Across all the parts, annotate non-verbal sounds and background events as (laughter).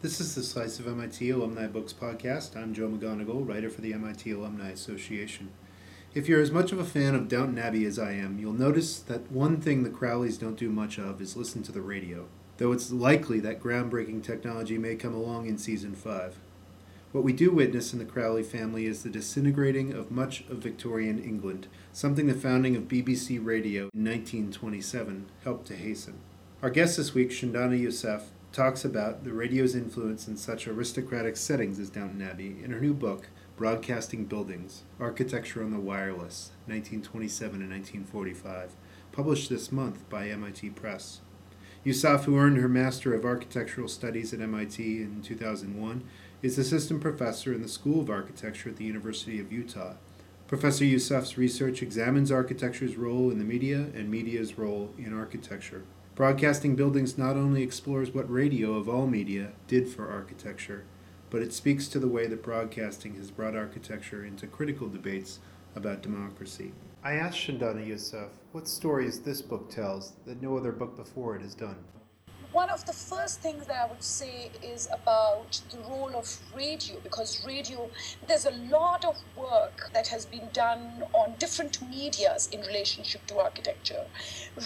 This is the Slice of MIT Alumni Books podcast. I'm Joe McGonagle, writer for the MIT Alumni Association. If you're as much of a fan of Downton Abbey as I am, you'll notice that one thing the Crawleys don't do much of is listen to the radio, though it's likely that groundbreaking technology may come along in season 5. What we do witness in the Crawley family is the disintegrating of much of Victorian England, something the founding of BBC Radio in 1927 helped to hasten. Our guest this week, Shundana Yusaf, talks about the radio's influence in such aristocratic settings as Downton Abbey in her new book, Broadcasting Buildings Architecture on the Wireless, 1927 and 1945, published this month by MIT Press. Yusaf, who earned her Master of Architectural Studies at MIT in 2001, is assistant professor in the School of Architecture at the University of Utah. Professor Yusaf's research examines architecture's role in the media and media's role in architecture. Broadcasting Buildings not only explores what radio of all media did for architecture, but it speaks to the way that broadcasting has brought architecture into critical debates about democracy. I asked Shundana Yusaf what stories this book tells that no other book before it has done one of the first things that I would say is about the role of radio because radio, there's a lot of work that has been done on different medias in relationship to architecture.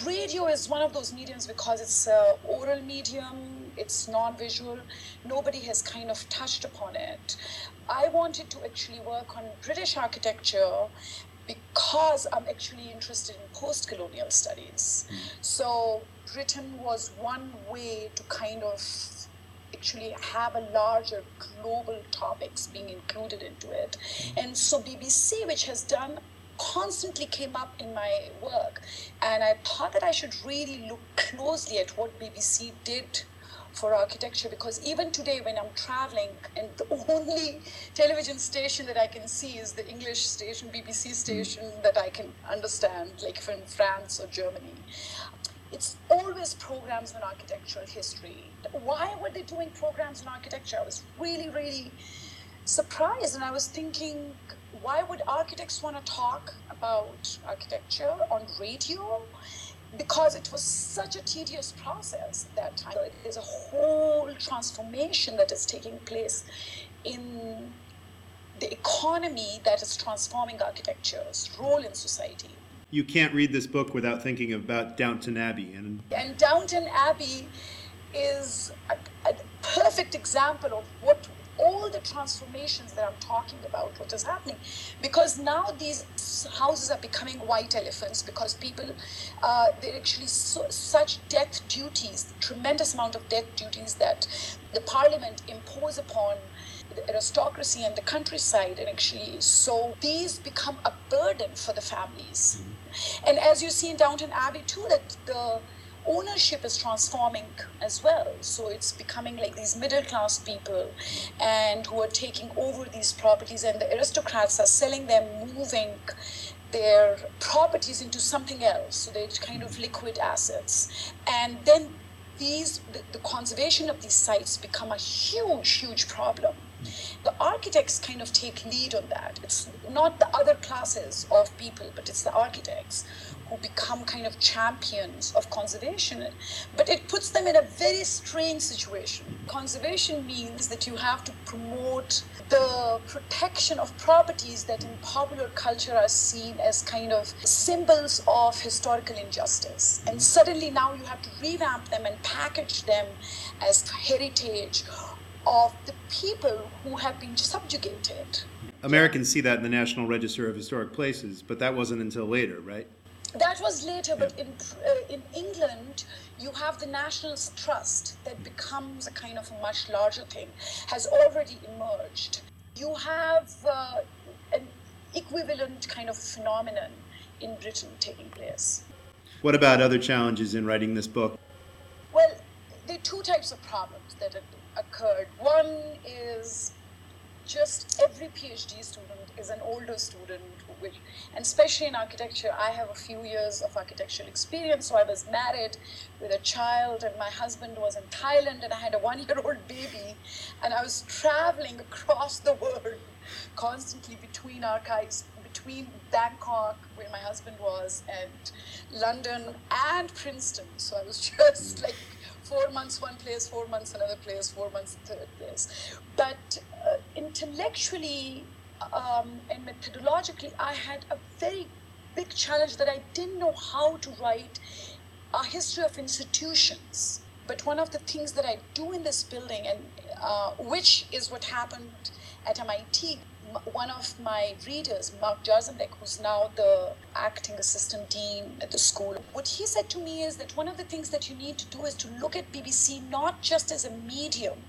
Radio is one of those mediums because it's an oral medium, it's non visual, nobody has kind of touched upon it. I wanted to actually work on British architecture because I'm actually interested in post colonial studies. Mm. So, Britain was one way to kind of actually have a larger global topics being included into it. Mm. And so, BBC, which has done constantly came up in my work and i thought that i should really look closely at what bbc did for architecture because even today when I'm traveling and the (laughs) only television station that I can see is the English station, BBC station that I can understand, like from France or Germany. It's always programs on architectural history. Why were they doing programs on architecture? I was really, really surprised and I was thinking, why would architects want to talk about architecture on radio? because it was such a tedious process at that time. There's a whole transformation that is taking place in the economy that is transforming architecture's role in society. You can't read this book without thinking about Downton Abbey. And, and Downton Abbey is a, a perfect example of what all the transformations that I'm talking about, what is happening. Because now these houses are becoming white elephants because people, uh, they're actually so, such death duties, tremendous amount of death duties that the parliament impose upon the aristocracy and the countryside and actually so these become a burden for the families mm-hmm. and as you see in downton abbey too that the ownership is transforming as well. So it's becoming like these middle class people and who are taking over these properties and the aristocrats are selling them, moving their properties into something else. So they're kind of liquid assets. And then these the, the conservation of these sites become a huge, huge problem. The architects kind of take lead on that. It's not the other classes of people, but it's the architects who become kind of champions of conservation. But it puts them in a very strange situation. Conservation means that you have to promote the protection of properties that in popular culture are seen as kind of symbols of historical injustice. And suddenly now you have to revamp them and package them as heritage of the people who have been subjugated. Americans see that in the National Register of Historic Places, but that wasn't until later, right? That was later, but in uh, in England, you have the National Trust that becomes a kind of a much larger thing, has already emerged. You have uh, an equivalent kind of phenomenon in Britain taking place. What about other challenges in writing this book? Well, there are two types of problems that occurred. One is just every PhD student is an older student, which, and especially in architecture, I have a few years of architectural experience. So I was married with a child, and my husband was in Thailand, and I had a one-year-old baby, and I was traveling across the world constantly between archives, between Bangkok, where my husband was, and London and Princeton. So I was (laughs) just like four months one place, four months another place, four months third place. But uh, intellectually um, and methodologically, I had a very big challenge that I didn't know how to write a history of institutions. But one of the things that I do in this building, and uh, which is what happened at MIT, one of my readers, Mark Jarzombek, who's now the acting assistant dean at the school, what he said to me is that one of the things that you need to do is to look at BBC not just as a medium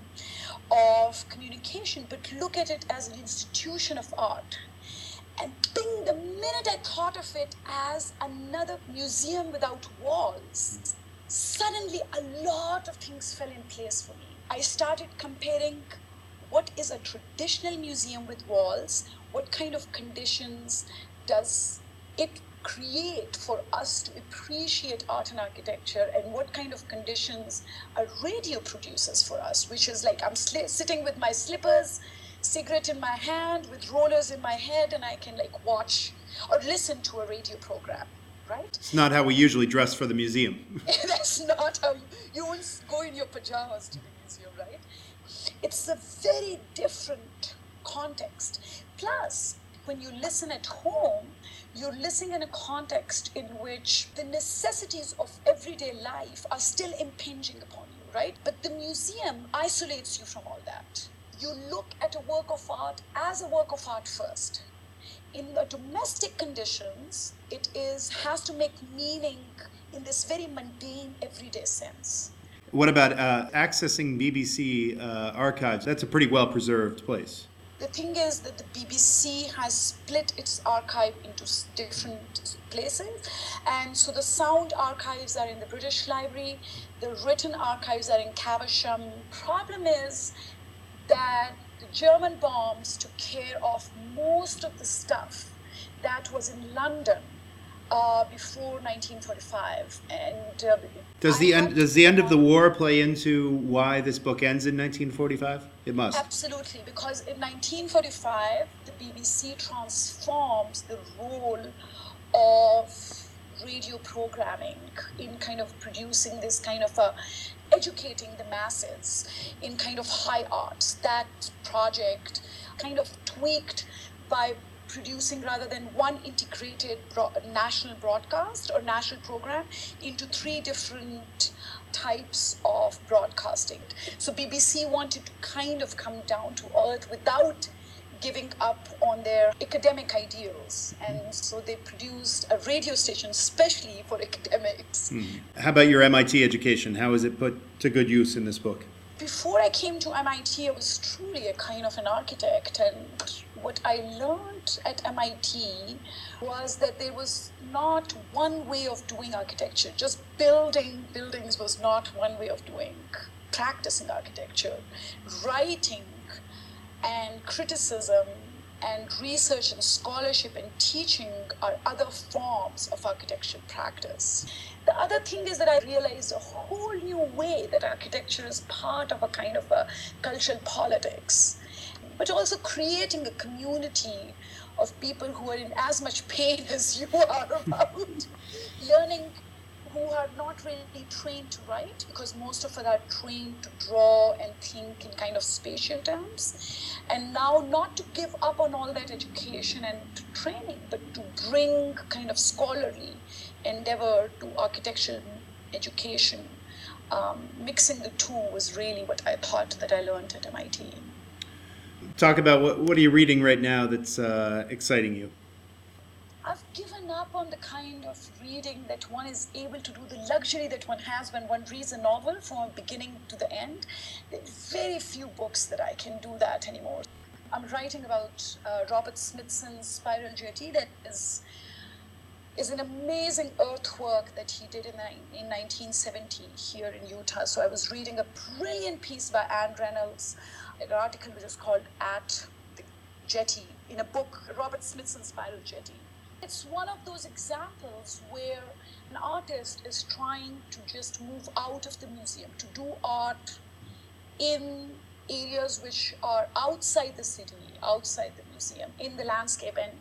of communication, but look at it as an institution of art. And bing, the minute I thought of it as another museum without walls, suddenly a lot of things fell in place for me. I started comparing what is a traditional museum with walls, what kind of conditions does it create for us to appreciate art and architecture? And what kind of conditions a radio produces for us? Which is like i'm sli- sitting with my slippers cigarette in my hand with rollers in my head and i can like watch or listen to a radio program right? It's not how we usually dress for the museum. (laughs) That's not how you, you won't go in your pajamas to the museum right it's a very different context plus when you listen at home you're listening in a context in which the necessities of everyday life are still impinging upon you, right? But the museum isolates you from all that. You look at a work of art as a work of art first. In the domestic conditions, it is has to make meaning in this very mundane, everyday sense. What about uh, accessing BBC uh, archives? That's a pretty well preserved place the thing is that the BBC has split its archive into different places, and so the sound archives are in the British Library, the written archives are in Caversham. Problem is that the German bombs took care of most of the stuff that was in London uh, before 1945. And uh, does the end does the end of the war play into why this book ends in 1945? It must. Absolutely, because in 1945 the BBC transforms the role of radio programming in kind of producing this kind of a educating the masses in kind of high arts. That project kind of tweaked by producing rather than one integrated bro- national broadcast or national program into three different types of broadcasting. So BBC wanted to kind of come down to earth without giving up on their academic ideals. And so they produced a radio station especially for academics. Hmm. How about your MIT education? How is it put to good use in this book? Before I came to MIT, I was truly a kind of an architect and what I learned at MIT was that there was not one way of doing architecture. Just building buildings was not one way of doing practicing architecture. Writing and criticism and research and scholarship and teaching are other forms of architecture practice. The other thing is that I realized a whole new way that architecture is part of a kind of a cultural politics but also creating a community of people who are in as much pain (laughs) as you are about. Learning who are not really trained to write because most of us are trained to draw and think in kind of spatial terms. And now not to give up on all that education and training but to bring kind of scholarly endeavor to architectural education. Um, mixing the two was really what i thought that i learned at mit talk about what what are you reading right now that's uh, exciting you. I've given up on the kind of reading that one is able to do, the luxury that one has when one reads a novel from beginning to the end. There are very few books that I can do that anymore. I'm writing about uh, Robert Smithson's Spiral Jetty that is is an amazing earthwork that he did in, in 1970 here in Utah. So I was reading a brilliant piece by Anne Reynolds an article which is called At the Jetty in a book, Robert Smithson's Spiral Jetty. It's one of those examples where an artist is trying to just move out of the museum, to do art in areas which are outside the city, outside the museum, in the landscape. And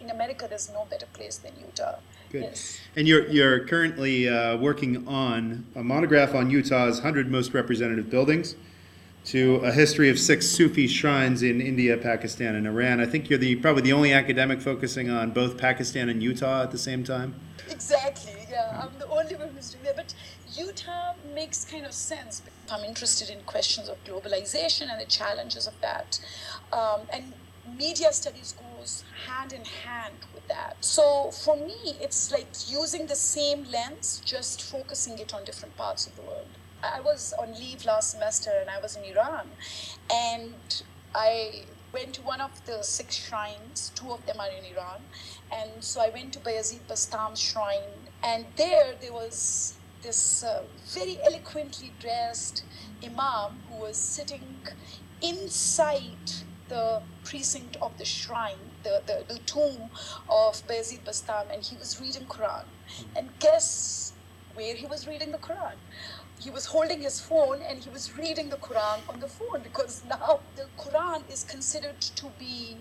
in America, there's no better place than Utah Good. Yes. And you're you're currently uh, working on a monograph on Utah's 100 most representative buildings to a history of six Sufi shrines in India, Pakistan, and Iran. I think you're the probably the only academic focusing on both Pakistan and Utah at the same time. Exactly. Yeah, I'm the only one who's doing that. But Utah makes kind of sense. I'm interested in questions of globalization and the challenges of that, um, and media studies goes hand in hand with that. So for me, it's like using the same lens, just focusing it on different parts of the world. I was on leave last semester and I was in Iran, and I went to one of the six shrines. Two of them are in Iran, and so I went to Bayazid Bastam's shrine, and there there was this uh, very eloquently dressed imam who was sitting inside the precinct of the shrine, the, the, the tomb of Bayezid Bastam, and he was reading Quran. And guess where he was reading the Quran? He was holding his phone and he was reading the Quran on the phone because now the Quran is considered to be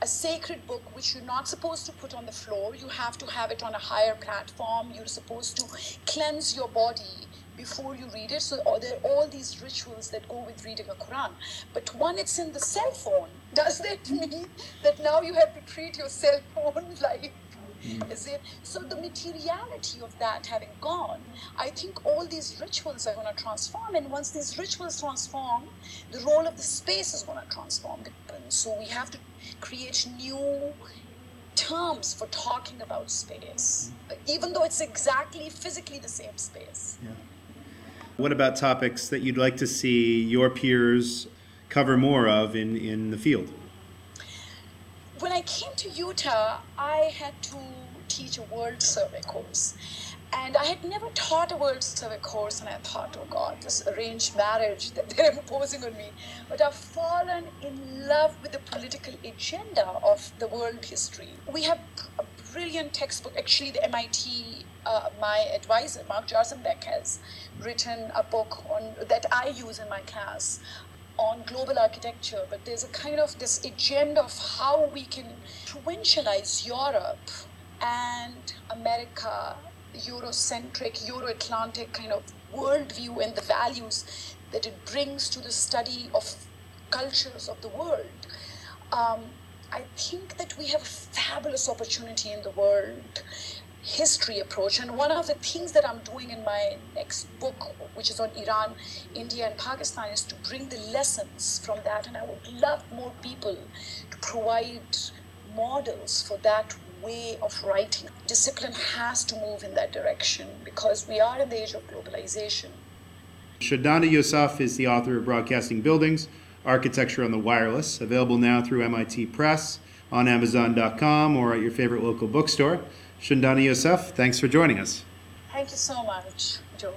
a sacred book which you're not supposed to put on the floor. You have to have it on a higher platform. You're supposed to cleanse your body before you read it. So there are all these rituals that go with reading a Quran. But when it's in the cell phone, (laughs) does that mean that now you have to treat your cell phone (laughs) like Mm. is it? So the materiality of that having gone i think all these rituals are going to transform and once these rituals transform the role of the space is going to transform so we have to create new terms for talking about space mm. even though it's exactly physically the same space. Yeah. What about topics that you'd like to see your peers cover more of in, in the field? When I came to Utah, I had to teach a World Survey course. And I had never taught a World Survey course, and I thought, oh God, this arranged marriage (laughs) that they're imposing on me. But I've fallen in love with the political agenda of the world history. We have a brilliant textbook. Actually, the MIT, uh, my advisor, Mark Jarzombek, has written a book on that I use in my class on global architecture, but there's a kind of this agenda of how we can provincialize Europe and America, Eurocentric, Euro Atlantic kind of worldview and the values that it brings to the study of cultures of the world. Um, I think that we have a fabulous opportunity in the world history approach. And one of the things that I'm doing in my next book, which is on Iran, India, and Pakistan, is to bring the lessons from that. And I would love more people to provide models for that way of writing. Discipline has to move in that direction because we are in the age of globalization. Shundana Yusaf is the author of Broadcasting Buildings, Architecture on the Wireless, available now through MIT Press, on Amazon.com, or at your favorite local bookstore. Shundana Yusaf, thanks for joining us. Thank you so much, Joe.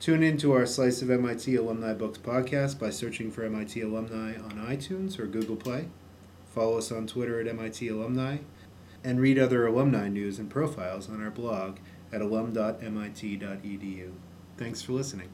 Tune in to our Slice of MIT Alumni Books podcast by searching for MIT Alumni on iTunes or Google Play. Follow us on Twitter at MIT Alumni, and read other alumni news and profiles on our blog at alum.mit.edu. Thanks for listening.